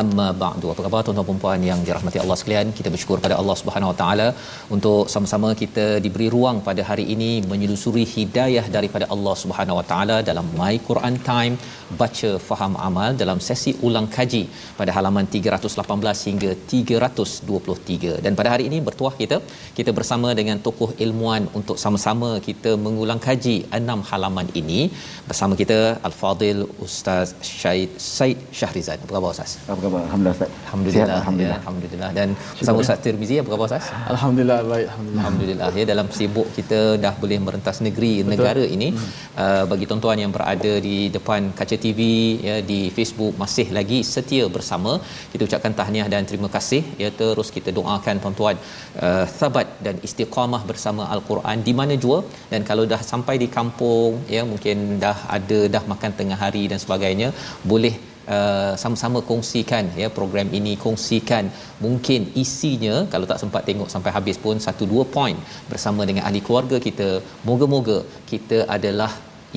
Amma ba'du. Apa khabar tuan-tuan dan puan yang dirahmati Allah sekalian? Kita bersyukur pada Allah Subhanahu wa taala untuk sama-sama kita diberi ruang pada hari ini menyelusuri hidayah daripada Allah Subhanahu wa taala dalam My Quran Time baca faham amal dalam sesi ulang kaji pada halaman 318 hingga 323 dan pada hari ini bertuah kita kita bersama dengan tokoh ilmuan untuk sama-sama kita mengulang kaji enam halaman ini. Bersama kita Al-Fadil Ustaz Syed Syahrizan apa khabar Ustaz? Apa khabar? Alhamdulillah Ustaz. Alhamdulillah, Sihat, Alhamdulillah. Ya, Alhamdulillah. Dan bersama Ustaz Tirmizi, apa khabar Ustaz? Alhamdulillah baik Alhamdulillah Alhamdulillah. Ya, dalam sibuk kita dah boleh merentas negeri, Betul. negara ini. Hmm. Uh, bagi tuan-tuan yang berada di depan kaca TV, ya, di Facebook, masih lagi setia bersama. Kita ucapkan tahniah dan terima kasih. Ya, terus kita doakan tuan-tuan uh, thabat dan istiqamah bersama Al-Quran di mana jua. Dan kalau dah sampai di kampung, ya, mungkin dah ada dah makan tengah hari dan sebagainya, boleh Uh, sama-sama kongsikan ya program ini kongsikan mungkin isinya. Kalau tak sempat tengok sampai habis pun satu dua poin bersama dengan ahli keluarga kita. Moga-moga kita adalah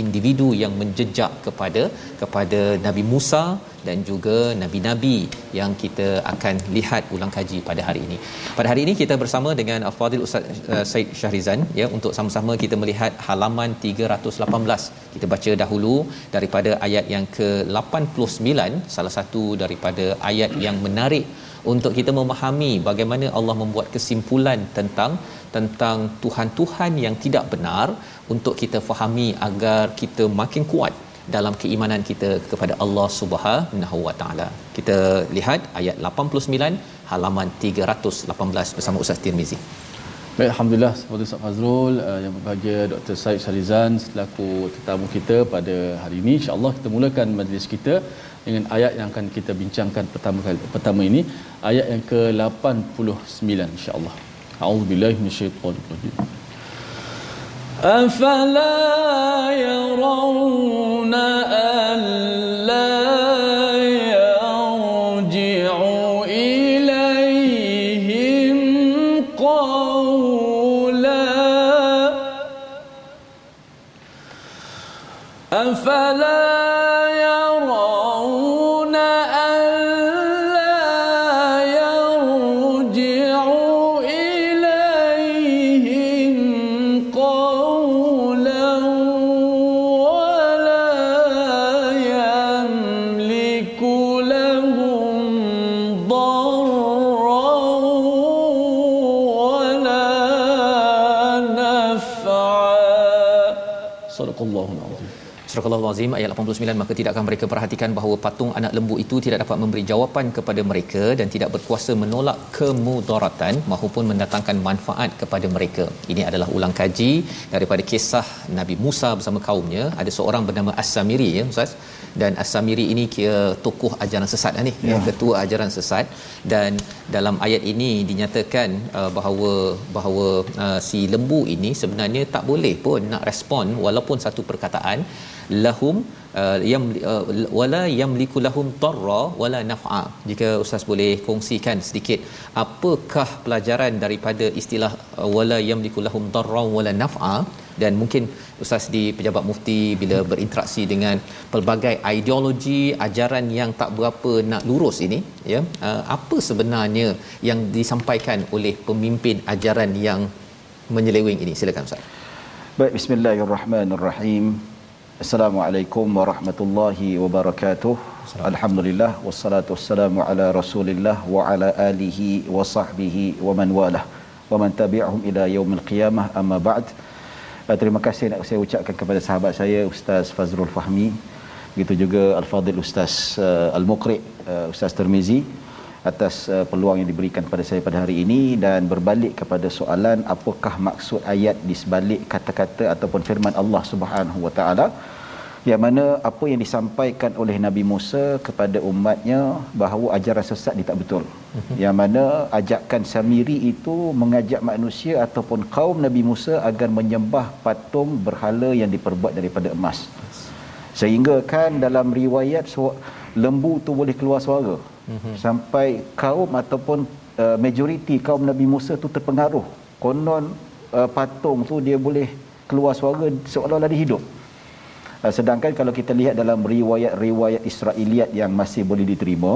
individu yang menjejak kepada kepada Nabi Musa dan juga nabi-nabi yang kita akan lihat ulang kaji pada hari ini. Pada hari ini kita bersama dengan Al-Fadil Ustaz uh, Said Syahrizan ya untuk sama-sama kita melihat halaman 318. Kita baca dahulu daripada ayat yang ke-89 salah satu daripada ayat yang menarik untuk kita memahami bagaimana Allah membuat kesimpulan tentang tentang Tuhan-Tuhan yang tidak benar untuk kita fahami agar kita makin kuat dalam keimanan kita kepada Allah Subhanahu Wa Taala. Kita lihat ayat 89 halaman 318 bersama Ustaz Tirmizi. Baik, Alhamdulillah seperti Ustaz Fazrul uh, yang berbahagia Dr. Said Syarizan selaku tetamu kita pada hari ini. InsyaAllah kita mulakan majlis kita dengan ayat yang akan kita bincangkan pertama kali pertama ini ayat yang ke-89 insya-Allah. أعوذ بالله من الشيطان الرجيم. أفلا يرون ألا Al-Azim ayat 89 maka tidakkah mereka perhatikan bahawa patung anak lembu itu tidak dapat memberi jawapan kepada mereka dan tidak berkuasa menolak kemudaratan maupun mendatangkan manfaat kepada mereka. Ini adalah ulang kaji daripada kisah Nabi Musa bersama kaumnya. Ada seorang bernama As-Samiri ya Ustaz. Dan As-Samiri ini kira tokoh ajaran sesat lah ni, ya. ketua ajaran sesat dan dalam ayat ini dinyatakan uh, bahawa bahawa uh, si lembu ini sebenarnya tak boleh pun nak respon walaupun satu perkataan lahum uh, yam uh, wala yamliku lahum darra wala naf'a jika ustaz boleh kongsikan sedikit apakah pelajaran daripada istilah uh, wala yamliku lahum darra wala naf'a dan mungkin ustaz di pejabat mufti bila berinteraksi dengan pelbagai ideologi ajaran yang tak berapa nak lurus ini ya uh, apa sebenarnya yang disampaikan oleh pemimpin ajaran yang menyeleweng ini silakan ustaz Baik, bismillahirrahmanirrahim. Assalamualaikum warahmatullahi wabarakatuh. Alhamdulillah wassalatu wassalamu ala Rasulillah wa ala alihi wa sahbihi wa man walah wa man tabi'ahum ila yaumil qiyamah amma ba'd. Terima kasih nak saya ucapkan kepada sahabat saya Ustaz Fazrul Fahmi. Begitu juga Al-Fadil Ustaz uh, Al-Muqri uh, Ustaz Termizi atas uh, peluang yang diberikan kepada saya pada hari ini dan berbalik kepada soalan apakah maksud ayat di sebalik kata-kata ataupun firman Allah Subhanahu Wa Taala yang mana apa yang disampaikan oleh Nabi Musa kepada umatnya bahawa ajaran sesat dia tak betul. Uh-huh. Yang mana ajakan Samiri itu mengajak manusia ataupun kaum Nabi Musa agar menyembah patung berhala yang diperbuat daripada emas. Sehingga kan dalam riwayat lembu tu boleh keluar suara mm-hmm. sampai kaum ataupun uh, majoriti kaum Nabi Musa tu terpengaruh konon uh, patung tu dia boleh keluar suara seolah-olah dia hidup sedangkan kalau kita lihat dalam riwayat-riwayat Israeliat yang masih boleh diterima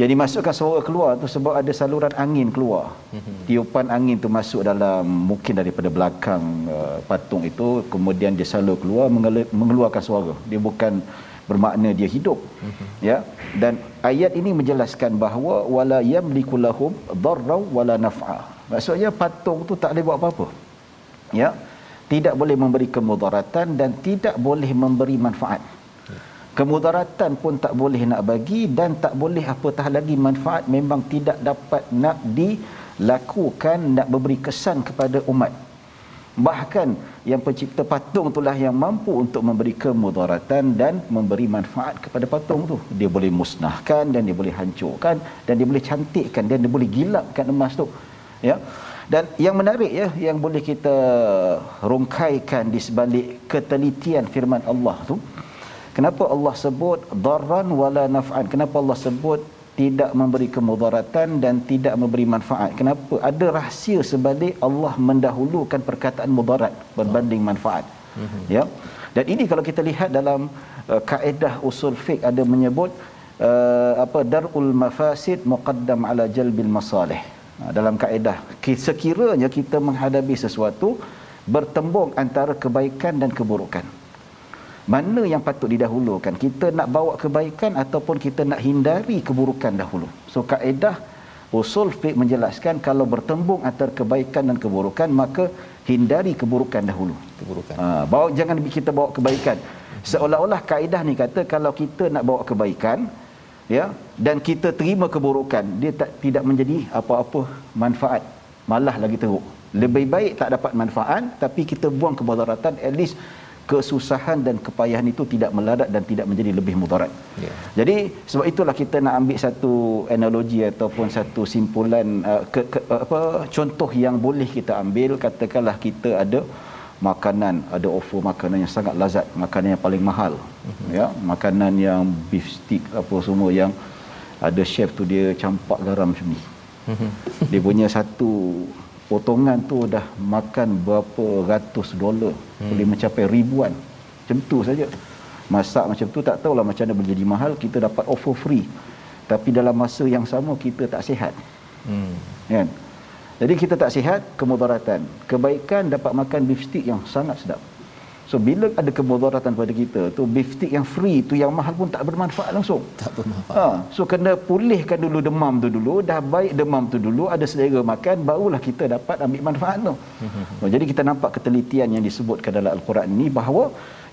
yang dimasukkan suara keluar tu sebab ada saluran angin keluar. Mm-hmm. tiupan angin tu masuk dalam mungkin daripada belakang uh, patung itu kemudian dia selalu keluar mengeluarkan suara. Dia bukan bermakna dia hidup. Mm-hmm. ya dan ayat ini menjelaskan bahawa wala yamliku lahum darra wala naf'a. Maksudnya patung tu tak boleh buat apa-apa. Ya tidak boleh memberi kemudaratan dan tidak boleh memberi manfaat. Kemudaratan pun tak boleh nak bagi dan tak boleh apatah lagi manfaat memang tidak dapat nak dilakukan nak memberi kesan kepada umat. Bahkan yang pencipta patung itulah yang mampu untuk memberi kemudaratan dan memberi manfaat kepada patung tu. Dia boleh musnahkan dan dia boleh hancurkan dan dia boleh cantikkan dan dia boleh gilapkan emas tu ya dan yang menarik ya yang boleh kita rungkaikan di sebalik ketelitian firman Allah tu kenapa Allah sebut darran wala naf'an kenapa Allah sebut tidak memberi kemudaratan dan tidak memberi manfaat. Kenapa? Ada rahsia sebalik Allah mendahulukan perkataan mudarat berbanding manfaat. Mm-hmm. Ya. Dan ini kalau kita lihat dalam uh, kaedah usul fiqh ada menyebut uh, apa darul mafasid muqaddam ala jalbil masalih. Uh, dalam kaedah. Sekiranya kita menghadapi sesuatu bertembung antara kebaikan dan keburukan. Mana yang patut didahulukan? Kita nak bawa kebaikan ataupun kita nak hindari keburukan dahulu? So kaedah usul fiqh menjelaskan kalau bertembung antara kebaikan dan keburukan maka hindari keburukan dahulu. Keburukan. Ha, bawa jangan kita bawa kebaikan. Seolah-olah kaedah ni kata kalau kita nak bawa kebaikan ya dan kita terima keburukan dia tak tidak menjadi apa-apa manfaat malah lagi teruk lebih baik tak dapat manfaat tapi kita buang kebadaratan at least kesusahan dan kepayahan itu tidak melarat dan tidak menjadi lebih mudarat. Yeah. Jadi sebab itulah kita nak ambil satu analogi ataupun satu simpulan uh, ke, ke, uh, apa contoh yang boleh kita ambil katakanlah kita ada makanan ada offer makanan yang sangat lazat makanan yang paling mahal mm-hmm. ya makanan yang beef stick apa semua yang ada chef tu dia campak garam macam ni mm-hmm. dia punya satu potongan tu dah makan berapa ratus dolar hmm. boleh mencapai ribuan macam tu saja masak macam tu tak tahulah macam mana boleh jadi mahal kita dapat offer free tapi dalam masa yang sama kita tak sihat hmm. kan jadi kita tak sihat kemudaratan kebaikan dapat makan beef stick yang sangat sedap So bila ada kemudaratan pada kita tu beef stick yang free tu yang mahal pun tak bermanfaat langsung. Tak bermanfaat. Ha, so kena pulihkan dulu demam tu dulu, dah baik demam tu dulu, ada selera makan barulah kita dapat ambil manfaat tu. so, jadi kita nampak ketelitian yang disebutkan dalam al-Quran ini bahawa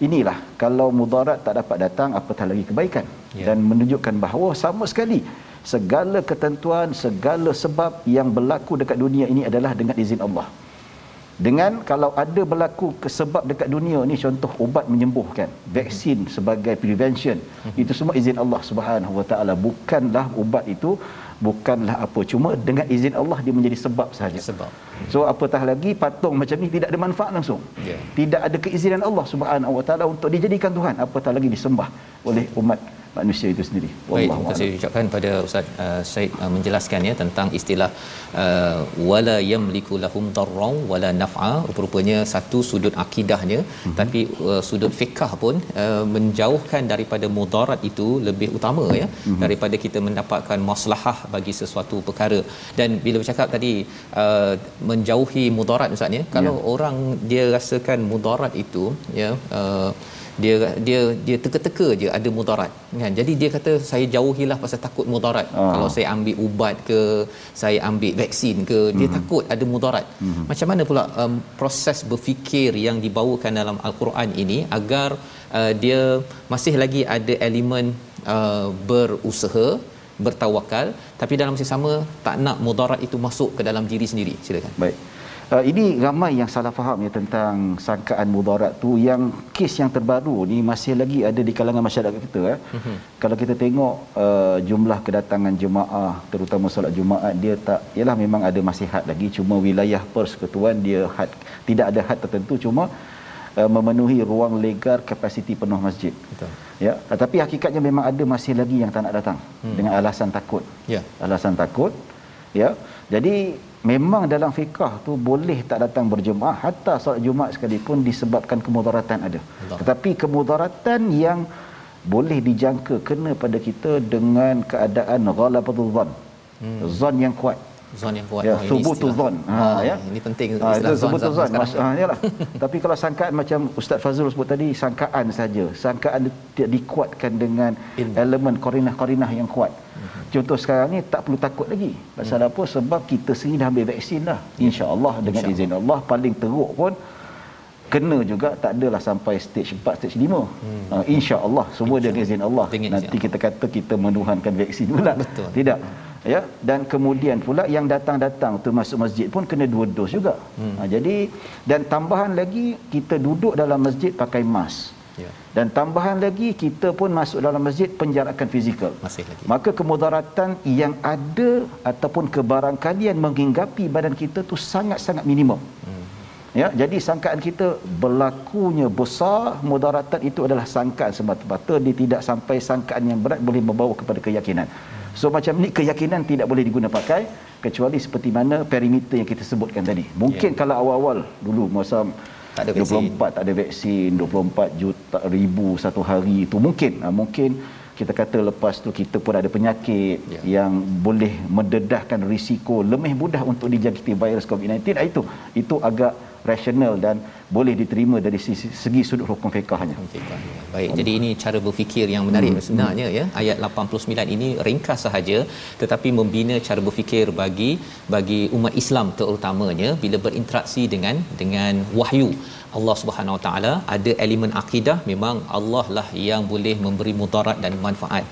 inilah kalau mudarat tak dapat datang apatah lagi kebaikan yeah. dan menunjukkan bahawa sama sekali segala ketentuan, segala sebab yang berlaku dekat dunia ini adalah dengan izin Allah. Dengan kalau ada berlaku kesebab dekat dunia ni contoh ubat menyembuhkan vaksin sebagai prevention itu semua izin Allah Subhanahu Wa Taala. Bukanlah ubat itu bukanlah apa. Cuma dengan izin Allah dia menjadi sebab sahaja. Sebab. So apatah lagi patung macam ni tidak ada manfaat langsung. Ya. tidak ada keizinan Allah Subhanahu Wa Taala untuk dijadikan Tuhan. Apatah lagi disembah oleh umat manusia itu sendiri. Baik, terima kasih ucapkan pada Ustaz uh, Said uh, menjelaskan ya tentang istilah uh, wala yamliku lahum darran wala naf'a. Rupanya satu sudut akidahnya mm-hmm. tapi uh, sudut fiqh pun uh, menjauhkan daripada mudarat itu lebih utama ya mm-hmm. daripada kita mendapatkan maslahah bagi sesuatu perkara. Dan bila bercakap tadi uh, menjauhi mudarat ustaz ya kalau orang dia rasakan mudarat itu ya uh, dia dia dia teka-teka je ada mudarat kan jadi dia kata saya jauhilah pasal takut mudarat Ah. kalau saya ambil ubat ke saya ambil vaksin ke dia Mhm. takut ada mudarat macam mana pula um, proses berfikir yang dibawakan dalam al-Quran ini agar uh, dia masih lagi ada elemen uh, berusaha bertawakal tapi dalam masa yang sama tak nak mudarat itu masuk ke dalam diri sendiri silakan Baik. Uh, ini ramai yang salah faham ya tentang sangkaan mudarat tu yang kes yang terbaru ni masih lagi ada di kalangan masyarakat kita eh. Mm-hmm. Kalau kita tengok uh, jumlah kedatangan jemaah terutama solat Jumaat dia tak ialah memang ada masih had lagi cuma wilayah persekutuan dia had tidak ada had tertentu cuma uh, memenuhi ruang legal kapasiti penuh masjid. betul Ya, tetapi hakikatnya memang ada masih lagi yang tak nak datang hmm. dengan alasan takut. ya alasan takut ya jadi memang dalam fiqah tu boleh tak datang berjemaah hatta solat Jumaat sekalipun disebabkan kemudaratan ada Allah. tetapi kemudaratan yang boleh dijangka kena pada kita dengan keadaan ghalabatul zan hmm. zan yang kuat zon yang kuat. Ya Oh, subutul istilah. zan ha Ah, ya. ini penting ha, itu subutul zan zaman Mas, ha, yalah. tapi kalau sangkaan macam ustaz Fazrul sebut tadi sangkaan saja. Sangkaan tidak dikuatkan dengan Ilmu. elemen korinah-korinah yang kuat. Contoh sekarang ni tak perlu takut lagi. Pasal apa? Sebab kita sendiri dah ambil vaksin dah. insya-Allah dengan InsyaAllah. izin Allah paling teruk pun kena juga tak adalah sampai stage 4 stage 5 hmm. uh, insya-Allah semua dengan izin Allah. Dengan izin nanti kita kata kita menuhankan vaksin pula. Betul. tidak ya dan kemudian pula yang datang-datang termasuk masjid pun kena dua dos juga. Hmm. ha, jadi dan tambahan lagi kita duduk dalam masjid pakai mask ya. Dan tambahan lagi kita pun masuk dalam masjid penjarakan fizikal. Masih lagi. Maka kemudaratan yang ada ataupun kebarangkalian menghinggapi badan kita tu sangat-sangat minimum. Hmm. ya jadi sangkaan kita berlakunya besar mudaratan itu adalah sangkaan semata-mata. Dia tidak sampai sangkaan yang berat boleh membawa kepada keyakinan so macam ni keyakinan tidak boleh diguna pakai kecuali seperti mana perimeter yang kita sebutkan tadi mungkin Ya. kalau awal-awal dulu masa Tak ada vaksin. 24 tak ada vaksin 24 juta ribu satu hari itu mungkin ha, mungkin kita kata lepas tu kita pun ada penyakit Ya. yang boleh mendedahkan risiko lebih mudah untuk dijangkiti virus COVID-19 Ah, itu itu agak rasional dan boleh diterima dari sisi, segi sudut hukum fiqahnya Fiqah. Baik, jadi ini cara berfikir yang menarik hmm. sebenarnya ya. Ayat 89 ini ringkas sahaja tetapi membina cara berfikir bagi bagi umat Islam terutamanya bila berinteraksi dengan dengan wahyu Allah Subhanahu Wa Taala ada elemen akidah memang Allah lah yang boleh memberi mudarat dan manfaat.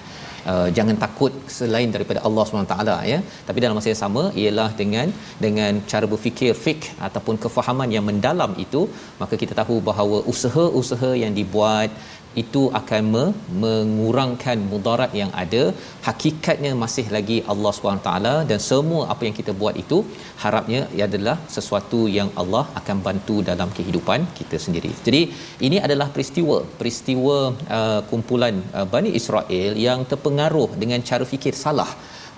Uh, jangan takut selain daripada Allah SWT ya. Tapi dalam masa yang sama ialah dengan dengan cara berfikir fik ataupun kefahaman yang mendalam itu maka kita tahu bahawa usaha-usaha yang dibuat itu akan me- mengurangkan mudarat yang ada. Hakikatnya masih lagi Allah SWT dan semua apa yang kita buat itu harapnya ia adalah sesuatu yang Allah akan bantu dalam kehidupan kita sendiri. Jadi ini adalah peristiwa peristiwa uh, kumpulan uh, Bani Israel yang terpengaruh dengan cara fikir salah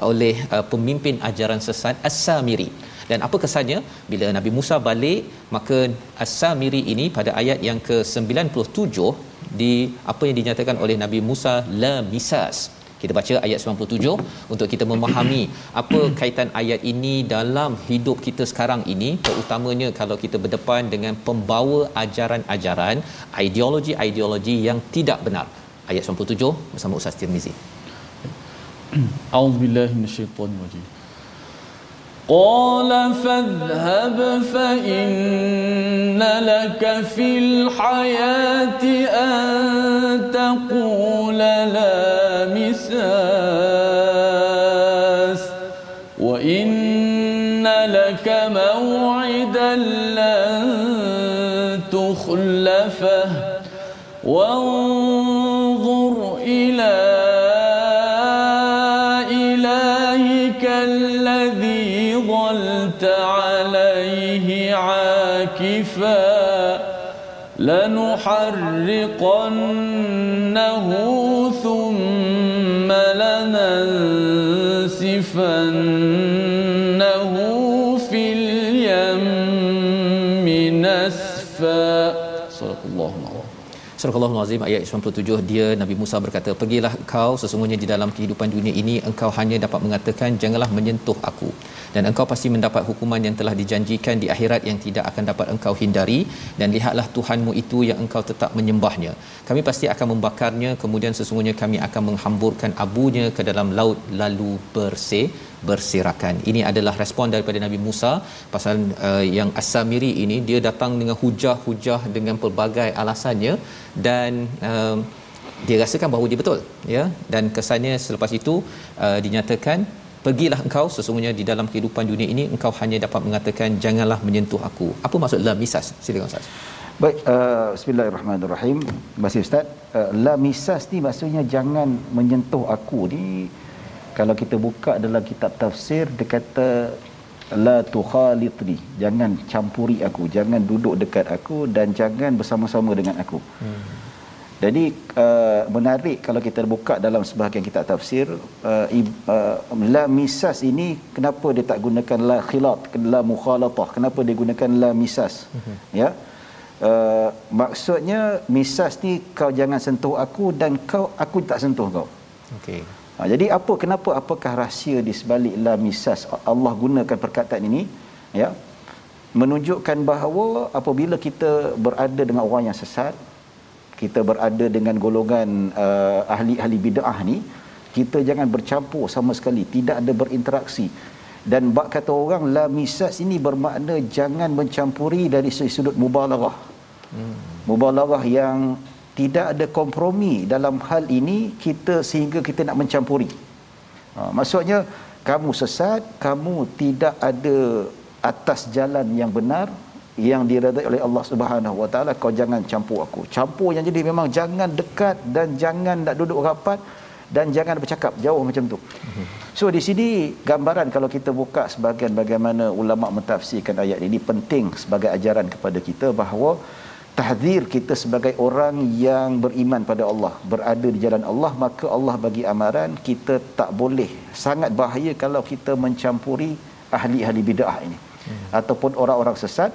oleh uh, pemimpin ajaran sesat As-Samiri. Dan apa kesannya? Bila Nabi Musa balik maka As-Samiri ini pada ayat yang ke-97 di apa yang dinyatakan oleh Nabi Musa la misas. Kita baca ayat 97 untuk kita memahami apa kaitan ayat ini dalam hidup kita sekarang ini. Terutamanya kalau kita berdepan dengan pembawa ajaran-ajaran ideologi-ideologi yang tidak benar. Ayat 97 bersama Ustaz Tirmizi. A'udzubillahi minasyaitonir rajim قال فاذهب فإن لك في الحياة أن تقول لا مساس وإن لك موعدا لن تخلفه وانظر عاكفا لنحرقنه ثم لننسفنه Surah Al-Azim ayat 97 dia Nabi Musa berkata pergilah kau sesungguhnya di dalam kehidupan dunia ini engkau hanya dapat mengatakan janganlah menyentuh aku dan engkau pasti mendapat hukuman yang telah dijanjikan di akhirat yang tidak akan dapat engkau hindari. Dan lihatlah Tuhanmu itu yang engkau tetap menyembahnya. Kami pasti akan membakarnya kemudian sesungguhnya kami akan menghamburkan abunya ke dalam laut lalu bersih bersirakan. Ini adalah respon daripada Nabi Musa pasal uh, yang As-Samiri ini dia datang dengan hujah-hujah dengan pelbagai alasannya dan uh, dia rasakan bahawa dia betul ya dan kesannya selepas itu uh, dinyatakan pergilah engkau sesungguhnya di dalam kehidupan dunia ini engkau hanya dapat mengatakan janganlah menyentuh aku. Apa maksud la misas? Silakan Ustaz. Baik, uh, bismillahirrahmanirrahim. Kasih Ustaz. Uh, la misas ni maksudnya jangan menyentuh aku ni kalau kita buka dalam kitab tafsir dia kata la tukhalitni jangan campuri aku jangan duduk dekat aku dan jangan bersama-sama dengan aku. Hmm. jadi uh, menarik kalau kita buka dalam sebahagian kitab tafsir uh, uh, la misas ini kenapa dia tak gunakan la khilat la mukhalatah? Kenapa dia gunakan la misas? Hmm. ya? Uh, maksudnya misas ni kau jangan sentuh aku dan kau aku tak sentuh kau. Okey Ha, jadi apa kenapa apakah rahsia di sebalik la misas Allah gunakan perkataan ini? Ya. Menunjukkan bahawa apabila kita berada dengan orang yang sesat kita berada dengan golongan uh, ahli-ahli bid'ah ni kita jangan bercampur sama sekali tidak ada berinteraksi. Dan bak kata orang la misas ini bermakna jangan mencampuri dari sudut mubalaghah. Hmm. mubalaghah yang tidak ada kompromi dalam hal ini kita sehingga kita nak mencampuri. Ha, maksudnya kamu sesat, kamu tidak ada atas jalan yang benar yang diredai oleh Allah Subhanahu Wa Taala kau jangan campur aku. Campur yang jadi memang jangan dekat dan jangan nak duduk rapat dan jangan bercakap jauh macam tu. So di sini gambaran kalau kita buka sebagian bagaimana ulama mentafsirkan ayat ini penting sebagai ajaran kepada kita bahawa tahzir kita sebagai orang yang beriman pada Allah berada di jalan Allah maka Allah bagi amaran kita tak boleh. Sangat bahaya kalau kita mencampuri ahli-ahli bid'ah ini. Hmm. ataupun orang-orang sesat.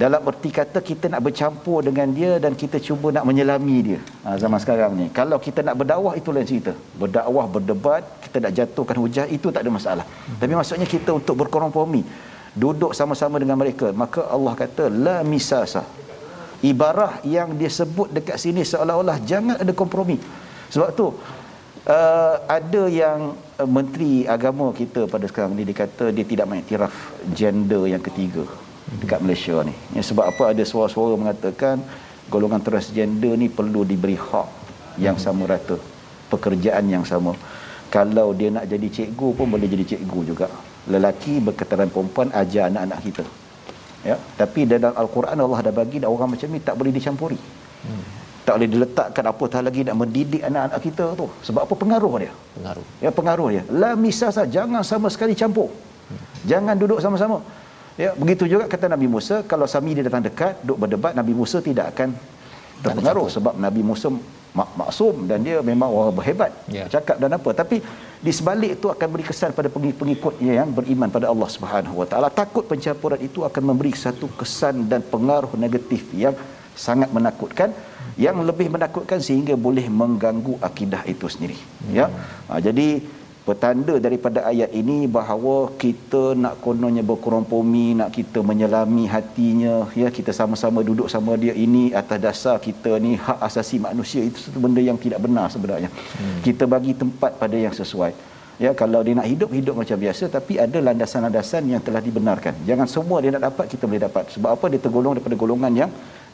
Dalam erti kata kita nak bercampur dengan dia dan kita cuba nak menyelami dia. Ha, zaman sekarang ni. Kalau kita nak berdakwah itu lain cerita. Berdakwah berdebat kita nak jatuhkan hujah itu tak ada masalah. Hmm. tapi maksudnya kita untuk berkompromi. Duduk sama-sama dengan mereka. Maka Allah kata la misasa ibarah yang dia sebut dekat sini seolah-olah jangan ada kompromi. Sebab tu uh, ada yang uh, menteri agama kita pada sekarang ni dia kata dia tidak mengiktiraf gender yang ketiga dekat Malaysia ni. Ya, sebab apa? Ada suara-suara mengatakan golongan transgender ni perlu diberi hak yang sama rata pekerjaan yang sama. Kalau dia nak jadi cikgu pun boleh jadi cikgu juga. Lelaki berkataran perempuan ajar anak-anak kita ya. Tapi dalam al-Quran Allah dah bagi dah orang macam ni tak boleh dicampuri. Hmm. tak boleh diletakkan apatah lagi nak mendidik anak-anak kita tu. Sebab apa? Pengaruh dia. Pengaruh. Ya pengaruh dia. La misasa jangan sama sekali campur. Hmm. jangan duduk sama-sama. Ya begitu juga kata Nabi Musa kalau sami dia datang dekat duduk berdebat Nabi Musa tidak akan terpengaruh sebab Nabi Musa mak- maksum dan dia memang orang berhebat. Yeah. cakap dan apa. Tapi di sebalik itu akan beri kesan pada pengikut-pengikutnya yang beriman pada Allah Subhanahu Wa Taala. Takut pencampuran itu akan memberi satu kesan dan pengaruh negatif yang sangat menakutkan yang lebih menakutkan sehingga boleh mengganggu akidah itu sendiri. Hmm. ya ha, jadi petanda daripada ayat ini bahawa kita nak kononnya berkompromi nak kita menyelami hatinya. Ya kita sama-sama duduk sama dia ini atas dasar kita ni hak asasi manusia. Itu satu benda yang tidak benar sebenarnya. Hmm. kita bagi tempat pada yang sesuai. Ya kalau dia nak hidup hidup macam biasa tapi ada landasan-landasan yang telah dibenarkan. Jangan semua dia nak dapat kita boleh dapat. Sebab apa? Dia tergolong daripada golongan yang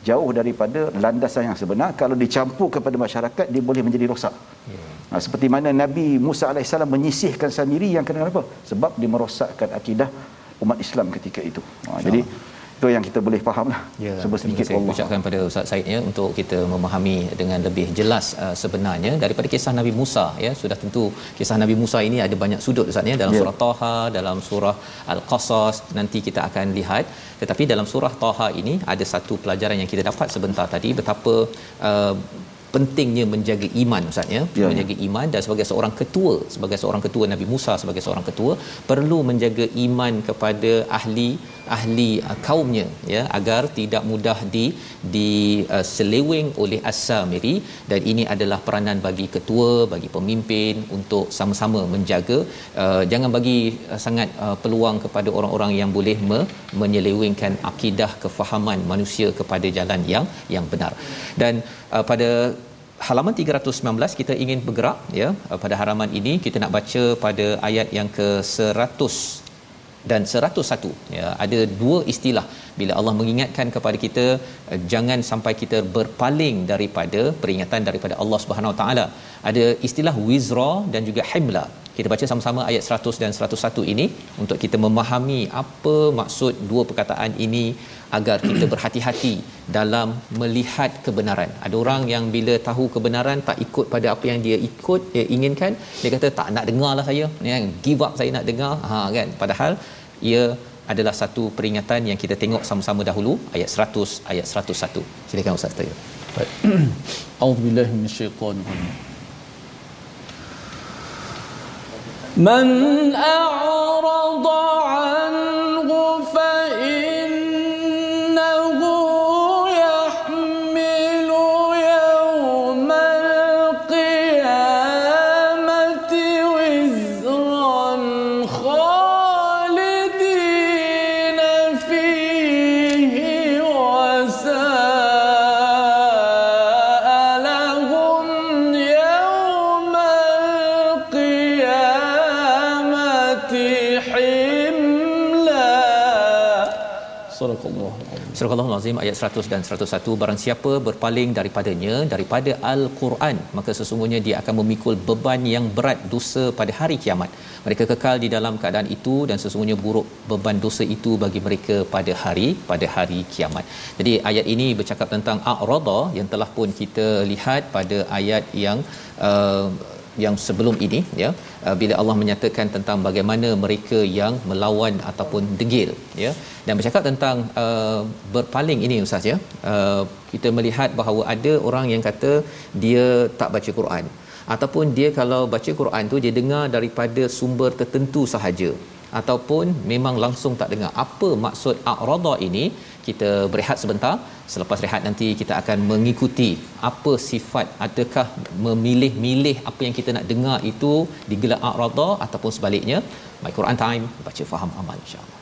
jauh daripada landasan yang sebenar kalau dicampur kepada masyarakat dia boleh menjadi rosak yeah. Ha, seperti mana Nabi Musa AS menyisihkan sendiri yang kenapa? Sebab dia merosakkan akidah umat Islam ketika itu. Ha, jadi itu yang kita boleh faham lah. Ya, sebut sedikit terima kasih. Allah. Ucapkan pada Ustaz Said ya untuk kita memahami dengan lebih jelas uh, sebenarnya daripada kisah Nabi Musa ya. Sudah tentu kisah Nabi Musa ini ada banyak sudut Ustaz ya. Dalam Ya. surah Taha dalam surah Al-Qasas nanti kita akan lihat. Tetapi dalam surah Taha ini ada satu pelajaran yang kita dapat sebentar tadi betapa uh, pentingnya menjaga iman Ustaz ya. Ya. menjaga iman dan sebagai seorang ketua sebagai seorang ketua Nabi Musa sebagai seorang ketua perlu menjaga iman kepada ahli ahli uh, kaumnya ya agar tidak mudah di di uh, oleh as-samiri. Dan ini adalah peranan bagi ketua bagi pemimpin untuk sama-sama menjaga uh, jangan bagi uh, sangat uh, peluang kepada orang-orang yang boleh me, menyelewengkan akidah kefahaman manusia kepada jalan yang yang benar. Dan uh, pada halaman 319 kita ingin bergerak ya pada halaman ini kita nak baca pada ayat yang ke 100 dan 101 ya ada dua istilah. Bila Allah mengingatkan kepada kita uh, jangan sampai kita berpaling daripada peringatan daripada Allah Subhanahu Wa Taala. Ada istilah wizra dan juga himla. Kita baca sama-sama ayat 100 dan 101 ini untuk kita memahami apa maksud dua perkataan ini agar kita berhati-hati dalam melihat kebenaran. Ada orang yang bila tahu kebenaran tak ikut pada apa yang dia ikut dia inginkan, dia kata tak nak dengar lah saya, ya, give up saya nak dengar. Ha kan. Padahal ia adalah satu peringatan yang kita tengok sama-sama dahulu ayat 100 ayat 101. Silakan Ustaz Tayyib. Baik. A'udzubillahi minasyaitonir rajim. من أعرض عنه فإنه Surah Al-Azim ayat 100 dan 101 barang siapa berpaling daripadanya daripada Al-Quran maka sesungguhnya dia akan memikul beban yang berat dosa pada hari kiamat. Mereka kekal di dalam keadaan itu dan sesungguhnya buruk beban dosa itu bagi mereka pada hari pada hari kiamat. Jadi ayat ini bercakap tentang a'rada yang telah pun kita lihat pada ayat yang uh, yang sebelum ini ya uh, bila Allah menyatakan tentang bagaimana mereka yang melawan ataupun degil ya. Dan bercakap tentang uh, berpaling ini ustaz ya. Uh, kita melihat bahawa ada orang yang kata dia tak baca Quran. Ataupun dia kalau baca Quran tu dia dengar daripada sumber tertentu sahaja. Ataupun memang langsung tak dengar. Apa maksud a'rada ini kita berehat sebentar. Selepas rehat nanti kita akan mengikuti apa sifat adakah memilih-milih apa yang kita nak dengar itu digelar a'rada ataupun sebaliknya. My Quran time baca faham amal insyaallah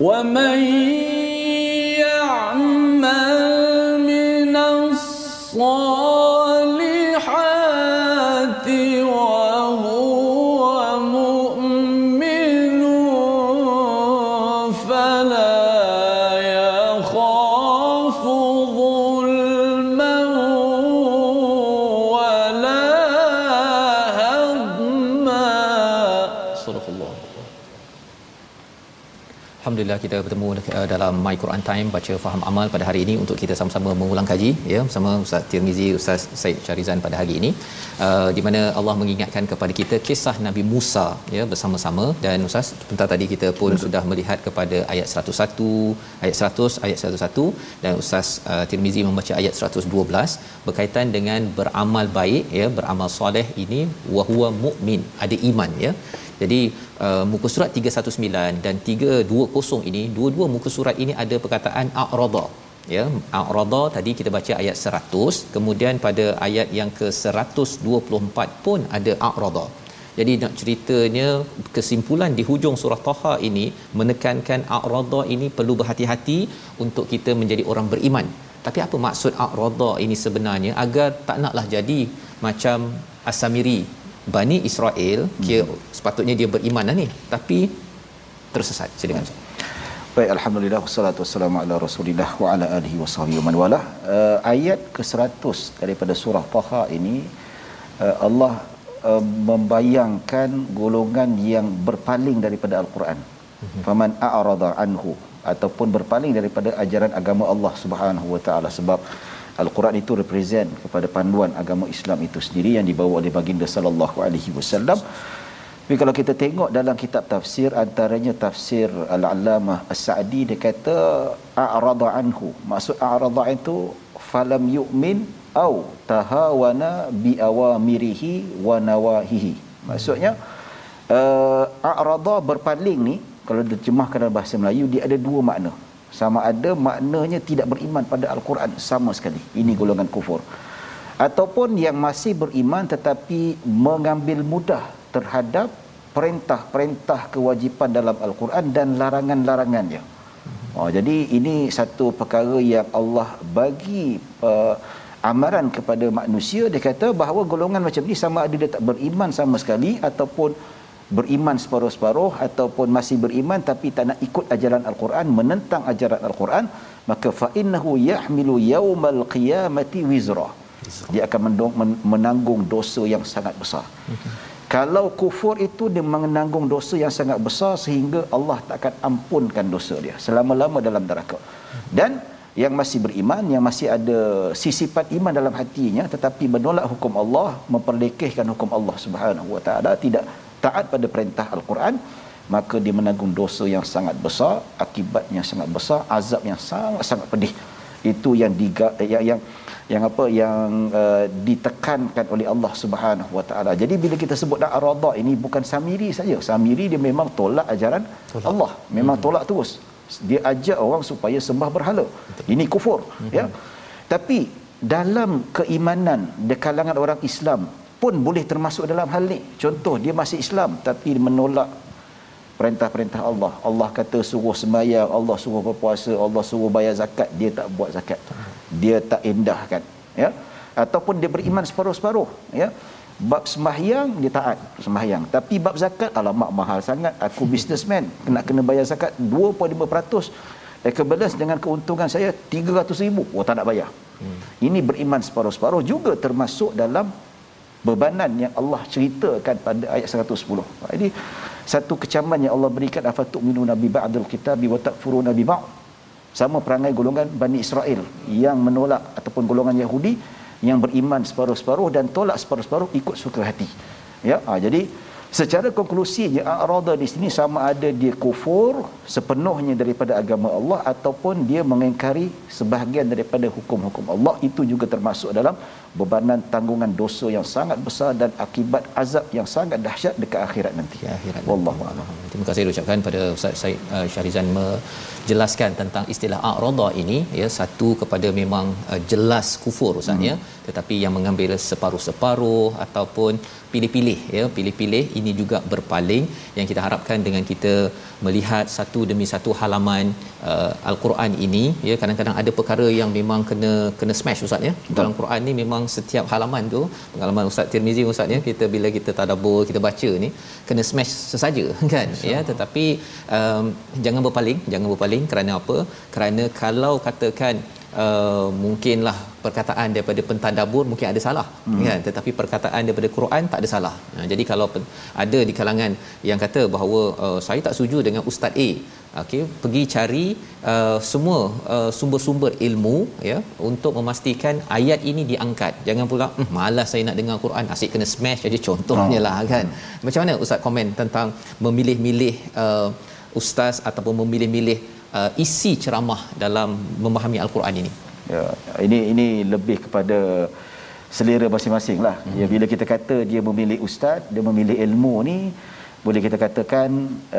ومن Alhamdulillah kita bertemu uh, dalam My Quran Time baca faham amal pada hari ini untuk kita sama-sama mengulang kaji ya bersama Ustaz Tirmizi Ustaz Said Syarizan pada hari ini. Uh, di mana Allah mengingatkan kepada kita kisah Nabi Musa ya bersama-sama. Dan Ustaz sebentar tadi kita pun Betul. sudah melihat kepada ayat 101 ayat 100 ayat 101 dan Ustaz uh, Tirmizi membaca ayat 112 berkaitan dengan beramal baik ya beramal soleh ini wahwa mukmin ada iman ya jadi uh, muka surat 319 dan 320 ini dua-dua muka surat ini ada perkataan a'rada. Ya a'rada tadi kita baca ayat 100 kemudian pada ayat yang ke 124 pun ada a'rada. Jadi nak ceritanya kesimpulan di hujung surah Taha ini menekankan a'rada ini perlu berhati-hati untuk kita menjadi orang beriman. Tapi apa maksud a'rada ini sebenarnya? Agar tak naklah jadi macam Asamiri Bani Israel kira hmm. sepatutnya dia beriman lah ni tapi tersesat. Silakan. Baik, alhamdulillah wassalatu wassalamu ala Rasulillah wa ala alihi washabihi man wala. Uh, ayat ke-100 daripada surah Taha ini uh, Allah uh, membayangkan golongan yang berpaling daripada al-Quran. Mhm. Faman a'rada anhu ataupun berpaling daripada ajaran agama Allah Subhanahu wa taala sebab Al-Quran itu represent kepada panduan agama Islam itu sendiri yang dibawa oleh baginda sallallahu alaihi wasallam. Tapi kalau kita tengok dalam kitab tafsir antaranya tafsir Al-Allamah As-Sa'di dia kata a'rada anhu. Maksud a'rada itu falam yu'min au tahawana bi awamirihi wa nawahihi. Maksudnya uh, a'rada berpaling ni kalau diterjemahkan dalam bahasa Melayu dia ada dua makna sama ada maknanya tidak beriman pada al-Quran. Sama sekali. Ini golongan kufur. Ataupun yang masih beriman tetapi mengambil mudah terhadap perintah-perintah kewajipan dalam al-Quran dan larangan-larangannya. Oh jadi ini satu perkara yang Allah bagi uh, amaran kepada manusia. Dia kata bahawa golongan macam ni sama ada dia tak beriman sama sekali ataupun beriman separuh-separuh ataupun masih beriman tapi tak nak ikut ajaran al-Quran menentang ajaran al-Quran maka fa innahu yahmilu yaumal qiyamati wizra dia akan menanggung dosa yang sangat besar. Okay. kalau kufur itu dia menanggung dosa yang sangat besar sehingga Allah tak akan ampunkan dosa dia selama-lama dalam neraka. Dan yang masih beriman yang masih ada sisipan iman dalam hatinya tetapi menolak hukum Allah memperlekehkan hukum Allah Subhanahu wa taala tidak taat pada perintah al-Quran maka dia menanggung dosa yang sangat besar akibatnya sangat besar azab yang sangat-sangat pedih itu yang diga, yang yang yang apa yang uh, ditekankan oleh Allah Subhanahu Wa Taala. Jadi bila kita sebut dak arada ini bukan samiri saja. Samiri dia memang tolak ajaran tolak. Allah. Memang hmm. tolak terus. Dia ajak orang supaya sembah berhala. Betul. Ini kufur, hmm. ya. Tapi dalam keimanan di kalangan orang Islam pun boleh termasuk dalam hal ni. Contoh dia masih Islam tapi menolak perintah-perintah Allah. Allah kata suruh sembahyang, Allah suruh berpuasa, Allah suruh bayar zakat, dia tak buat zakat. Dia tak indahkan, ya. Ataupun dia beriman separuh-separuh, ya. Bab sembahyang dia taat sembahyang. Tapi bab zakat alamak mahal sangat. Aku businessman, kena kena bayar zakat 2.5%. Equivalence dengan keuntungan saya 300,000. Oh tak nak bayar. Hmm. Ini beriman separuh-separuh juga termasuk dalam bebanan yang Allah ceritakan pada ayat 110. Jadi satu kecaman yang Allah berikan afatuk minu nabi ba'dul kitabi wa takfuruna bi ba'd. Sama perangai golongan Bani Israel yang menolak ataupun golongan Yahudi yang beriman separuh-separuh dan tolak separuh-separuh ikut suka hati. Ya, ha, jadi secara konklusinya arada di sini sama ada dia kufur sepenuhnya daripada agama Allah ataupun dia mengingkari sebahagian daripada hukum-hukum Allah itu juga termasuk dalam bebanan tanggungan dosa yang sangat besar dan akibat azab yang sangat dahsyat dekat akhirat nanti. Ya, akhirat. Wallahu a'lam. Terima kasih ucapkan pada Ustaz Said uh, Syarizan menjelaskan tentang istilah a'rada ini ya satu kepada memang uh, jelas kufur ustaz ya hmm. tetapi yang mengambil separuh-separuh ataupun pilih-pilih ya. Pilih-pilih ini juga berpaling. Yang kita harapkan dengan kita melihat satu demi satu halaman uh, al-Quran ini ya. Kadang-kadang ada perkara yang memang kena kena smash ustaz ya. Dalam Quran ni memang setiap halaman tu pengalaman ustaz Tirmizi ustaz ya kita bila kita tadabbur kita baca ni kena smash sesaja kan Masya ya tetapi um, jangan berpaling jangan berpaling kerana apa? Kerana kalau katakan Uh, mungkinlah perkataan daripada pentadabur mungkin ada salah hmm. kan tetapi perkataan daripada Quran tak ada salah. Nah, jadi kalau ada di kalangan yang kata bahawa uh, saya tak setuju dengan ustaz A okey pergi cari uh, semua uh, sumber-sumber ilmu ya untuk memastikan ayat ini diangkat jangan pula hm, malas saya nak dengar Quran asyik kena smash aja contohnya lah kan macam mana ustaz komen tentang memilih-milih uh, ustaz ataupun memilih-milih uh, isi ceramah dalam memahami al-Quran ini Ya, ini ini lebih kepada selera masing-masing lah. Hmm. Ya, bila kita kata dia memilih ustaz, dia memilih ilmu ni, boleh kita katakan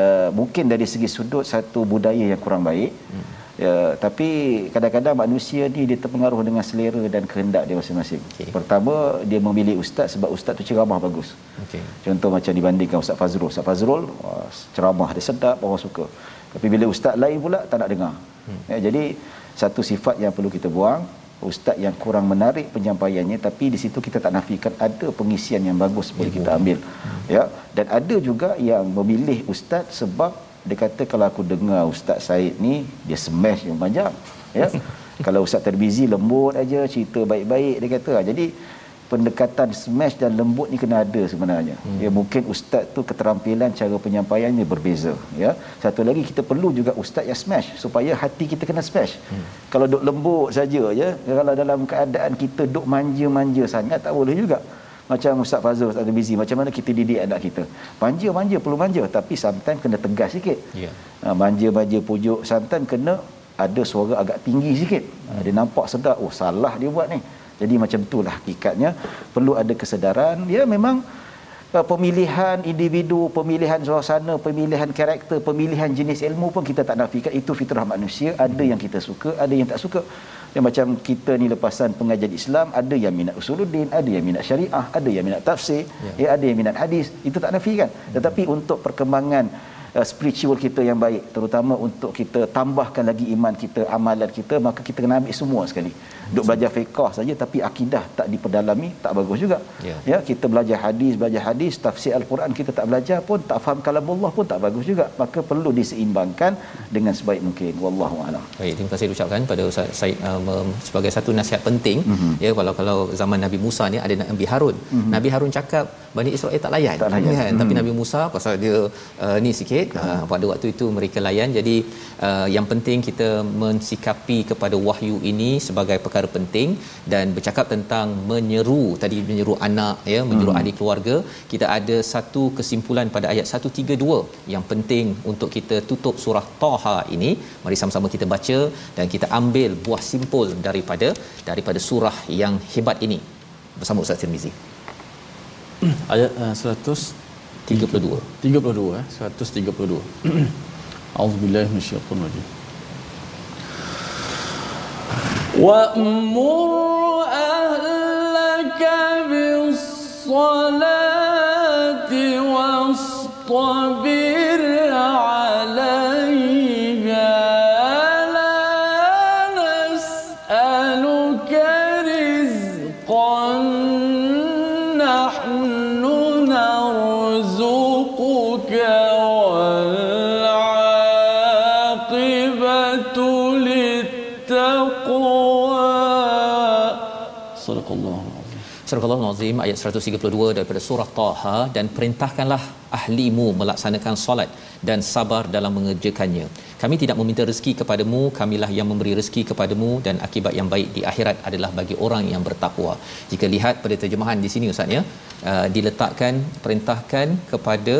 uh, mungkin dari segi sudut satu budaya yang kurang baik. Hmm. Ya, tapi kadang-kadang manusia ni dia terpengaruh dengan selera dan kehendak dia masing-masing. Okey. Pertama, dia memilih ustaz sebab ustaz tu ceramah bagus. okey Contoh macam dibandingkan Ustaz Fazrul. Ustaz Fazrul ceramah dia sedap, orang suka. Tapi bila ustaz lain pula tak nak dengar. Hmm. Ya, jadi satu sifat yang perlu kita buang, ustaz yang kurang menarik penyampaiannya tapi di situ kita tak nafikan ada pengisian yang bagus boleh kita ambil. Hmm. Ya, dan ada juga yang memilih ustaz sebab dia kata kalau aku dengar ustaz Said ni dia smash yang banyak. Ya. kalau ustaz Terbizi lembut aja cerita baik-baik dia kata. Jadi pendekatan smash dan lembut ni kena ada sebenarnya. Hmm. Ya mungkin ustaz tu keterampilan cara penyampaiannya berbeza, ya. Satu lagi kita perlu juga ustaz yang smash supaya hati kita kena smash. Hmm. Kalau duk lembut saja ya, kalau dalam keadaan kita duk manja-manja sangat tak boleh juga. Macam Ustaz Fazul Ustaz Bizi macam mana kita didik anak kita. Manja-manja perlu manja tapi sometimes kena tegas sikit. ya Ha, manja-manja pujuk sometimes kena ada suara agak tinggi sikit. Ha, dia nampak sedap, oh salah dia buat ni. Jadi macam itulah hakikatnya perlu ada kesedaran. Ya memang uh, pemilihan individu, pemilihan suasana, pemilihan karakter, pemilihan jenis ilmu pun kita tak nafikan itu fitrah manusia. Ada yang kita suka, ada yang tak suka. Ya macam kita ni lepasan pengajian Islam, ada yang minat usuluddin, ada yang minat syariah, ada yang minat tafsir, ya, ya ada yang minat hadis. Itu tak nafikan. Tetapi untuk perkembangan uh, spiritual kita yang baik terutama untuk kita tambahkan lagi iman kita amalan kita maka kita kena ambil semua sekali duk belajar fiqh saja tapi akidah tak diperdalami tak bagus juga Ya. ya kita belajar hadis belajar hadis tafsir al-Quran kita tak belajar pun tak faham kalamullah pun tak bagus juga maka perlu diseimbangkan dengan sebaik mungkin wallahu alam Baik, terima kasih ucapkan pada Ustaz Said mem- sebagai satu nasihat penting Mhm. mm-hmm. ya kalau kalau zaman Nabi Musa ni ada Nabi Harun. Mm-hmm. Nabi Harun cakap Bani Israel tak layan. Tak layan. Kan? Tapi Nabi Musa pasal dia uh, ni sikit uh, pada waktu itu mereka layan. Jadi uh, yang penting kita mensikapi kepada wahyu ini sebagai perkara penting dan bercakap tentang menyeru. Tadi menyeru anak ya menyeru Mhm. ahli keluarga. Kita ada satu kesimpulan pada ayat 132 yang penting untuk kita tutup surah Taha ini. Mari sama-sama kita baca dan kita ambil buah simpul daripada daripada surah yang hebat ini. Bersama Ustaz Tirmizi. Ayat uh, 100 32 32 eh 132 A'udzubillahi minasyaitonir rajim وأمر أهلك بالصلاة واصطبر Surah Al-Azim ayat 132 daripada surah Taha dan perintahkanlah ahlimu melaksanakan solat dan sabar dalam mengerjakannya. Kami tidak meminta rezeki kepadamu, kamilah yang memberi rezeki kepadamu dan akibat yang baik di akhirat adalah bagi orang yang bertakwa. Jika lihat pada terjemahan di sini Ustaz ya, uh, diletakkan perintahkan kepada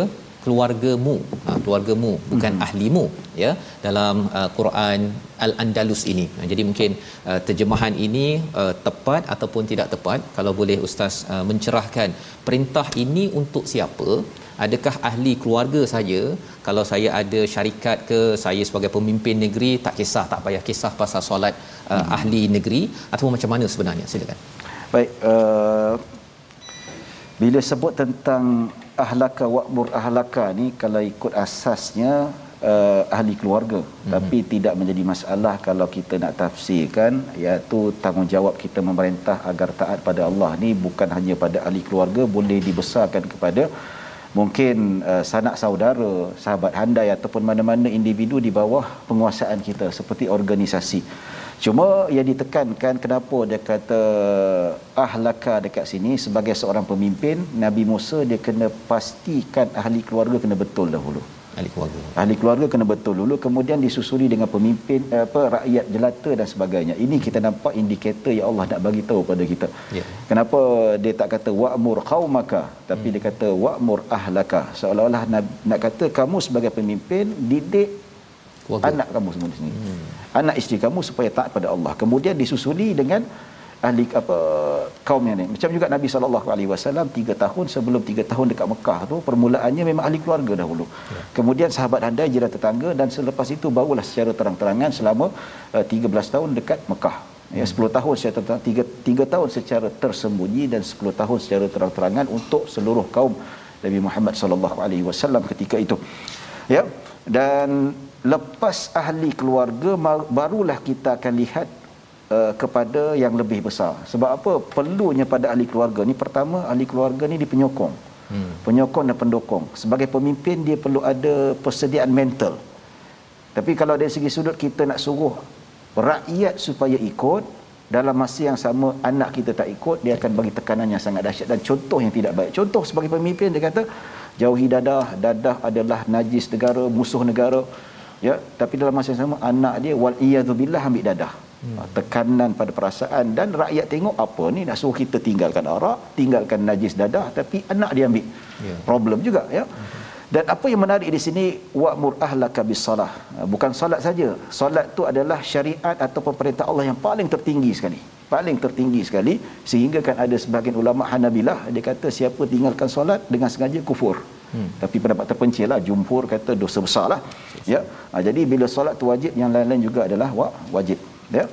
keluargamu. Ha, keluargamu bukan hmm. ahlimu ya dalam uh, Quran Al-Andalus ini. Ha, jadi mungkin uh, terjemahan ini uh, tepat ataupun tidak tepat. Kalau boleh ustaz uh, mencerahkan perintah ini untuk siapa? Adakah ahli keluarga saja kalau saya ada syarikat ke saya sebagai pemimpin negeri tak kisah tak payah kisah pasal solat uh, hmm. ahli negeri ataupun macam mana sebenarnya? Silakan. Baik, uh, bila sebut tentang ahlaka wa'mur ahlaka ni kalau ikut asasnya uh, ahli keluarga mm-hmm. tapi tidak menjadi masalah kalau kita nak tafsirkan iaitu tanggungjawab kita memerintah agar taat pada Allah ni bukan hanya pada ahli keluarga boleh dibesarkan kepada mungkin uh, sanak saudara, sahabat handai ataupun mana-mana individu di bawah penguasaan kita seperti organisasi. Cuma yang ditekankan kenapa dia kata ahlaka dekat sini sebagai seorang pemimpin Nabi Musa dia kena pastikan ahli keluarga kena betul dahulu. ahli keluarga ahli keluarga kena betul dulu kemudian disusuli dengan pemimpin eh, apa rakyat jelata dan sebagainya ini kita nampak indikator yang Allah nak bagi tahu pada kita Ya. kenapa dia tak kata wa'mur qaumaka tapi dia kata wa'mur ahlaka seolah-olah nak, nak kata kamu sebagai pemimpin didik Keluarga. anak kamu semua di sini hmm. Anak isteri kamu supaya taat pada Allah. Kemudian disusuli dengan ahli apa kaum yang ni macam juga Nabi sallallahu alaihi wasallam 3 tahun sebelum 3 tahun dekat Mekah tu permulaannya memang ahli keluarga dahulu. Ya. kemudian sahabat handai jiran tetangga dan selepas itu barulah secara terang-terangan selama uh, 13 tahun dekat Mekah. Ya 10 tahun secara terang, 3 3 tahun secara tersembunyi dan 10 tahun secara terang-terangan untuk seluruh kaum Nabi Muhammad sallallahu alaihi wasallam ketika itu. Ya dan lepas ahli keluarga barulah kita akan lihat uh, kepada yang lebih besar. Sebab apa? Perlunya pada ahli keluarga ni pertama ahli keluarga ni dia penyokong. Hmm. penyokong dan pendukung sebagai pemimpin dia perlu ada persediaan mental. Tapi kalau dari segi sudut kita nak suruh rakyat supaya ikut dalam masa yang sama anak kita tak ikut dia akan bagi tekanan yang sangat dahsyat. Dan contoh yang tidak baik. Contoh sebagai pemimpin dia kata jauhi dadah. Dadah adalah najis negara musuh negara ya tapi dalam masa yang sama anak dia wal iyadzubillah ambil dadah. Hmm. tekanan pada perasaan dan rakyat tengok apa ni nak suruh kita tinggalkan arak tinggalkan najis dadah tapi anak dia ambil. Ya. problem juga ya. Dan apa yang menarik di sini wa'mur ahlaka bisalah bukan solat saja. Solat tu adalah syariat atau perintah Allah yang paling tertinggi sekali. Paling tertinggi sekali sehingga kan ada sebahagian ulama Hanabilah dia kata siapa tinggalkan solat dengan sengaja kufur hmm. tapi pendapat terpencil lah. Jumhur kata dosa besar lah ya. Ha, jadi bila solat tu wajib yang lain-lain juga adalah wa, wajib. Ya.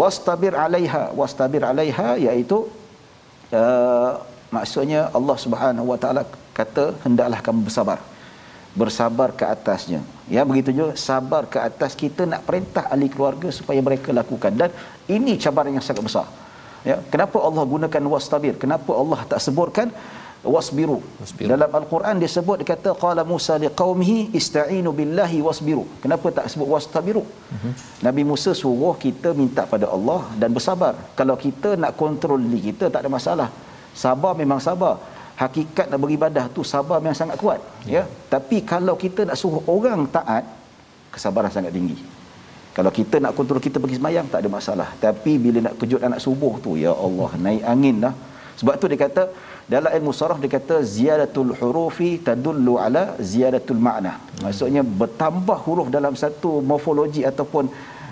Wastabir alaiha. Wastabir alaiha iaitu uh, maksudnya Allah Subhanahu wa taala kata hendaklah kamu bersabar. Bersabar ke atasnya. Ya begitu juga sabar ke atas kita nak perintah ahli keluarga supaya mereka lakukan. Dan ini cabaran yang sangat besar. Ya. Kenapa Allah gunakan wastabir? Kenapa Allah tak sebutkan wasbiru, Wasbiru. dalam al-Quran dia sebut dia kata qala Musa liqaumihi ista'inu billahi wasbiru. Kenapa tak sebut wastabiru uh-huh. Nabi Musa suruh kita minta pada Allah dan bersabar. Kalau kita nak kontrol diri kita tak ada masalah. Sabar memang sabar. Hakikat nak beribadah tu sabar memang sangat kuat ya. Tapi kalau kita nak suruh orang taat kesabaran sangat tinggi. Kalau kita nak kontrol kita pergi semayang tak ada masalah. Tapi bila nak kejut anak subuh tu ya Allah naik angin dah sebab tu dia kata dalam ilmu saraf dia kata ziyadatul hurufi tadullu ala ziyadatul makna maksudnya bertambah huruf dalam satu morfologi ataupun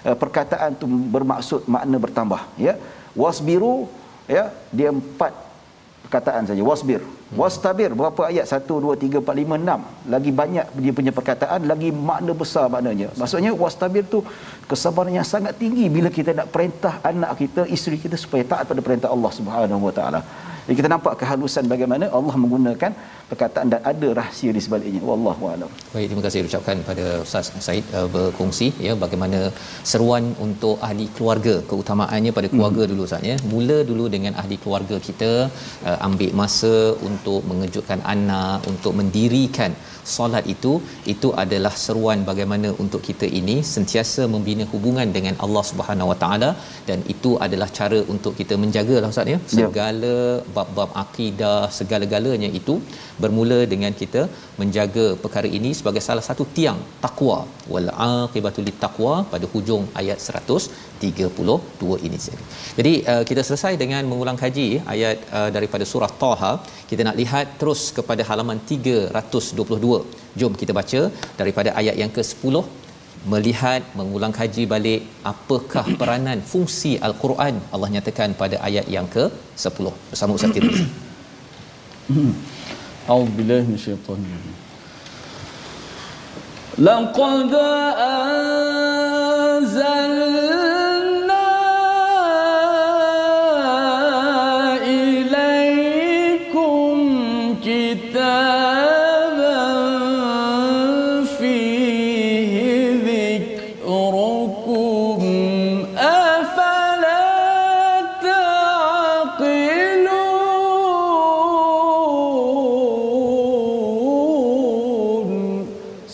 uh, perkataan tu bermaksud makna bertambah ya. Wasbiru ya dia empat perkataan saja. Wasbir. Wastabir berapa ayat? 1 2 3 4 5 6 lagi banyak dia punya perkataan lagi makna besar maknanya. Maksudnya wastabir tu kesabaran yang sangat tinggi bila kita nak perintah anak kita isteri kita supaya taat pada perintah Allah Subhanahu wa taala jadi kita nampak kehalusan bagaimana Allah menggunakan perkataan dan ada rahsia di sebaliknya wallahu alam Baik, terima kasih ucapkan pada Ustaz Said uh, berkongsi ya bagaimana seruan untuk ahli keluarga, keutamaannya pada keluarga hmm. dulu Ustaz ya. Mula dulu dengan ahli keluarga kita uh, ambil masa untuk mengejutkan anak, untuk mendirikan solat itu itu adalah seruan bagaimana untuk kita ini sentiasa membina hubungan dengan Allah Subhanahu Wa Taala dan itu adalah cara untuk kita menjaga lah Ustaz ya segala bab-bab akidah segala-galanya itu bermula dengan kita menjaga perkara ini sebagai salah satu tiang takwa wal aqibatu taqwa pada hujung ayat 132 ini saja. Jadi uh, kita selesai dengan mengulang kaji ayat uh, daripada surah Taha. Kita nak lihat terus kepada halaman 322. Jom kita baca daripada ayat yang ke-10 melihat mengulang kaji balik apakah peranan fungsi al-Quran Allah nyatakan pada ayat yang ke-10 bersama Ustaz Tirmizi. أعوذ بالله من الشيطان الرجيم لقد أنزلنا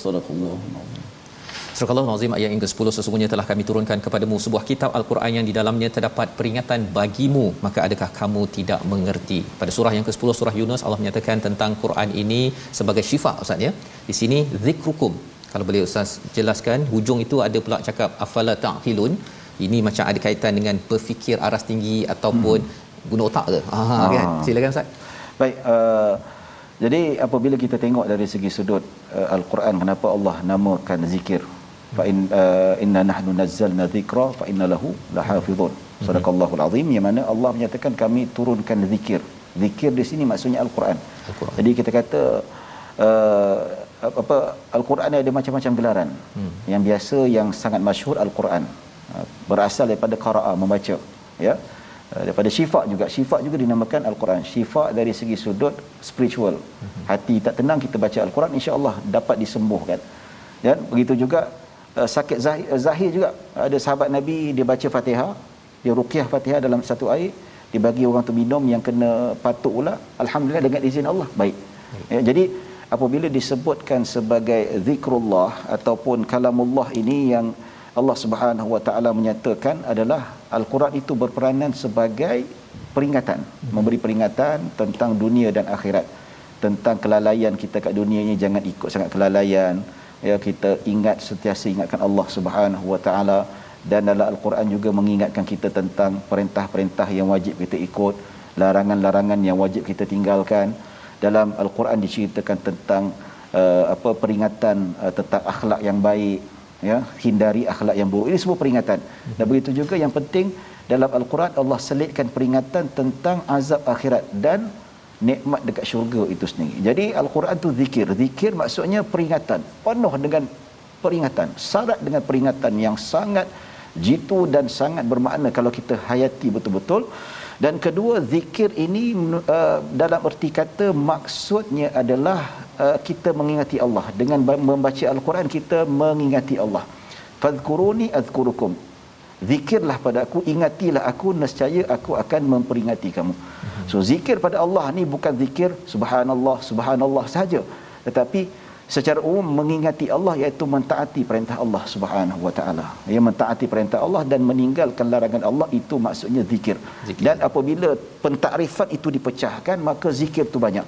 Sadaqallah. Surah Al-Azim ayat yang ke-10 sesungguhnya telah kami turunkan kepadamu sebuah kitab Al-Quran yang di dalamnya terdapat peringatan bagimu. Maka adakah kamu tidak mengerti? Pada surah yang ke-10 surah Yunus Allah menyatakan tentang Quran ini sebagai syifa ustaz ya. Di sini zikrukum. Kalau boleh ustaz jelaskan hujung itu ada pula cakap afala ta'qilun. Ini macam ada kaitan dengan berfikir aras tinggi ataupun hmm. guna otak ke? Ha, ha. kan? Silakan ustaz. Baik uh jadi apabila kita tengok dari segi sudut uh, Al-Quran kenapa Allah namakan zikir? Fa in uh, inna nahnu nazzalna dzikra fa inna lahu lahafizun. Sadaqallahul azim yang mana Allah menyatakan kami turunkan zikir. Zikir di sini maksudnya Al-Quran. Al-Quran. Jadi kita kata uh, apa Al-Quran ni ada macam-macam gelaran. Hmm. Yang biasa yang sangat masyhur Al-Quran. Uh, berasal daripada qira'a membaca, ya. Uh, daripada syifa juga. Syifa juga dinamakan al-Quran. Syifa dari segi sudut spiritual. Hati tak tenang kita baca al-Quran insya-Allah dapat disembuhkan. Dan begitu juga uh, sakit zahir, uh, zahir juga. Ada sahabat nabi dia baca Fatihah dia ruqyah Fatihah dalam satu air dia bagi orang tu minum yang kena patuk pula alhamdulillah dengan izin Allah baik. Ya, jadi apabila disebutkan sebagai zikrullah ataupun kalamullah ini yang Allah Subhanahu Wa Taala menyatakan adalah Al-Quran itu berperanan sebagai peringatan, memberi peringatan tentang dunia dan akhirat. Tentang kelalaian kita kat dunia ni jangan ikut sangat kelalaian. Ya kita ingat sentiasa ingatkan Allah Subhanahu Wa Taala dan dalam Al-Quran juga mengingatkan kita tentang perintah-perintah yang wajib kita ikut, larangan-larangan yang wajib kita tinggalkan. Dalam Al-Quran diceritakan tentang uh, apa peringatan uh, tentang akhlak yang baik, ya hindari akhlak yang buruk. Ini semua peringatan. Dan begitu juga yang penting dalam al-Quran Allah selitkan peringatan tentang azab akhirat dan nikmat dekat syurga itu sendiri. Jadi al-Quran tu zikir. Zikir maksudnya peringatan. Penuh dengan peringatan. Syarat dengan peringatan yang sangat jitu dan sangat bermakna kalau kita hayati betul-betul dan kedua zikir ini uh, dalam erti kata maksudnya adalah uh, kita mengingati Allah. Dengan membaca al-Quran kita mengingati Allah. Fadhkuruni azkurukum. Zikirlah pada aku ingatilah aku nescaya aku akan memperingati kamu. So zikir pada Allah ni bukan zikir subhanallah subhanallah saja tetapi secara umum mengingati Allah iaitu mentaati perintah Allah Subhanahu wa taala. Ya mentaati perintah Allah dan meninggalkan larangan Allah itu maksudnya zikir. zikir. Dan apabila pentakrifan itu dipecahkan maka zikir tu banyak.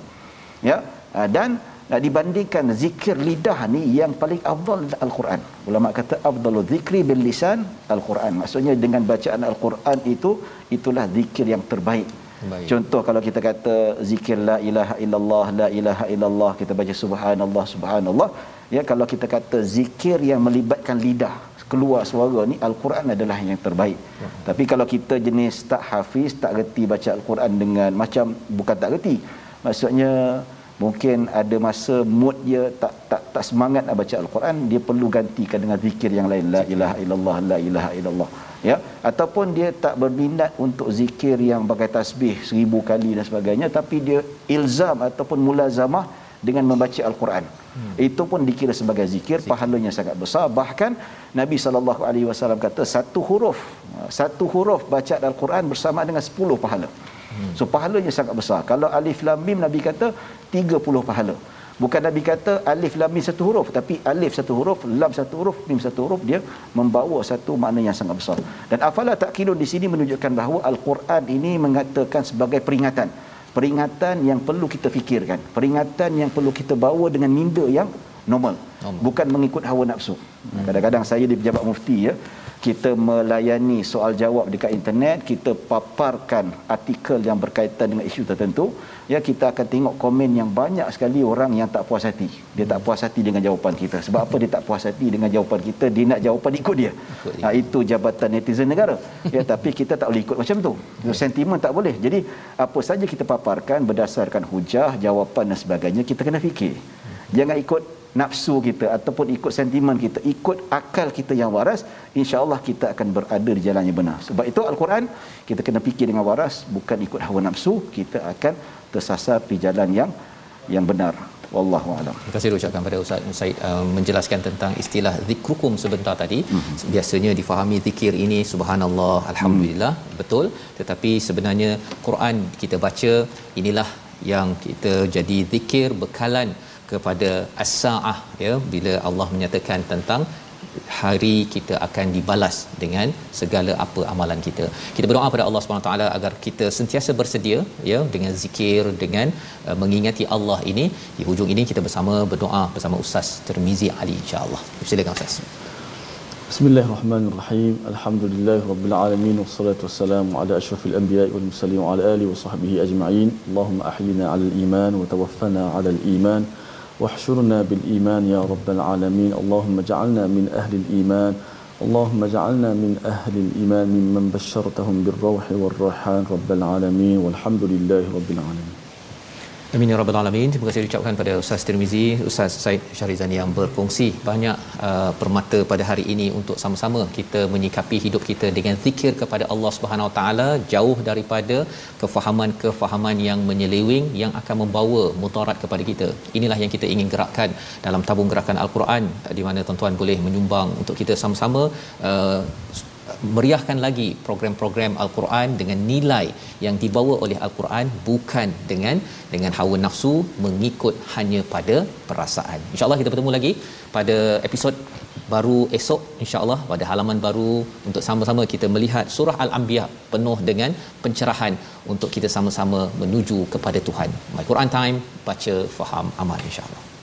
Ya. Ah, dan nak dibandingkan zikir lidah ni yang paling afdal al-Quran. Ulama kata afdalu zikri bil lisan al-Quran. Maksudnya dengan bacaan al-Quran itu itulah zikir yang terbaik. Baik. Contoh kalau kita kata zikir la ilaha illallah la ilaha illallah kita baca subhanallah subhanallah ya kalau kita kata zikir yang melibatkan lidah keluar suara ni al-Quran adalah yang terbaik. Ya. Tapi kalau kita jenis tak hafiz tak reti baca al-Quran dengan macam bukan tak reti. Maksudnya mungkin ada masa mood dia tak tak tak semangat nak baca al-Quran dia perlu gantikan dengan zikir yang lain la ilaha illallah la ilaha illallah ya ataupun dia tak berminat untuk zikir yang pakai tasbih seribu kali dan sebagainya tapi dia ilzam ataupun mulazamah dengan membaca al-Quran. Hmm. itu pun dikira sebagai zikir, zikir. pahalanya sangat besar. Bahkan Nabi sallallahu alaihi wasallam kata satu huruf satu huruf baca al-Quran bersama dengan 10 pahala. Hmm. so pahalanya sangat besar. Kalau alif lam mim Nabi kata 30 pahala Bukan Nabi kata alif lam mim satu huruf tapi alif satu huruf, lam satu huruf, mim satu huruf dia membawa satu makna yang sangat besar. Dan afala taqilun di sini menunjukkan bahawa al-Quran ini mengatakan sebagai peringatan. Peringatan yang perlu kita fikirkan, peringatan yang perlu kita bawa dengan minda yang normal. normal. Bukan mengikut hawa nafsu. Hmm. Kadang-kadang saya di pejabat mufti ya, kita melayani soal jawab dekat internet, kita paparkan artikel yang berkaitan dengan isu tertentu, ya kita akan tengok komen yang banyak sekali orang yang tak puas hati. Dia tak puas hati dengan jawapan kita. Sebab apa dia tak puas hati dengan jawapan kita? Dia nak jawapan ikut dia. Ha, itu jabatan netizen negara. Ya tapi kita tak boleh ikut macam tu. Itu sentimen tak boleh. Jadi apa saja kita paparkan berdasarkan hujah, jawapan dan sebagainya, kita kena fikir. Jangan ikut nafsu kita ataupun ikut sentimen kita ikut akal kita yang waras insyaallah kita akan berada di jalan yang benar. Sebab itu al-Quran kita kena fikir dengan waras bukan ikut hawa nafsu kita akan tersasar di jalan yang yang benar. Wallahu alam. Terima kasih ucapkan pada ustaz Said uh, menjelaskan tentang istilah zikrukum sebentar tadi. Mm-hmm. biasanya difahami zikir ini subhanallah alhamdulillah mm. betul. Tetapi sebenarnya Quran kita baca inilah yang kita jadi zikir bekalan kepada as-saah ya bila Allah menyatakan tentang hari kita akan dibalas dengan segala apa amalan kita. Kita berdoa pada Allah Subhanahu taala agar kita sentiasa bersedia ya dengan zikir dengan uh, mengingati Allah ini. Di hujung ini kita bersama berdoa bersama Ustaz Termizi Ali insya-Allah. Silakan Ustaz. Bismillahirrahmanirrahim. Alhamdulillahirabbil wassalatu wassalamu ala asyrafil anbiya'i wal mursalin wa ala alihi wa sahbihi ajma'in. Allahumma ahyina 'alal iman wa tawaffana 'alal iman. واحشرنا بالإيمان يا رب العالمين. اللهم اجعلنا من أهل الإيمان. اللهم اجعلنا من أهل الإيمان ممن بشرتهم بالروح والريحان رب العالمين. والحمد لله رب العالمين. Amin ya rabbal alamin. Terima kasih diucapkan pada Ustaz Tirmizi, Ustaz Said Syarizan yang berkongsi banyak uh, permata pada hari ini untuk sama-sama kita menyikapi hidup kita dengan zikir kepada Allah Subhanahu Taala jauh daripada kefahaman-kefahaman yang menyeleweng yang akan membawa mudarat kepada kita. Inilah yang kita ingin gerakkan dalam tabung gerakan Al-Quran di mana tuan-tuan boleh menyumbang untuk kita sama-sama uh, meriahkan lagi program-program Al-Quran dengan nilai yang dibawa oleh Al-Quran bukan dengan dengan hawa nafsu mengikut hanya pada perasaan. Insya-Allah kita bertemu lagi pada episod baru esok insya-Allah pada halaman baru untuk sama-sama kita melihat surah Al-Anbiya penuh dengan pencerahan untuk kita sama-sama menuju kepada Tuhan. My Quran Time baca faham amal insya-Allah.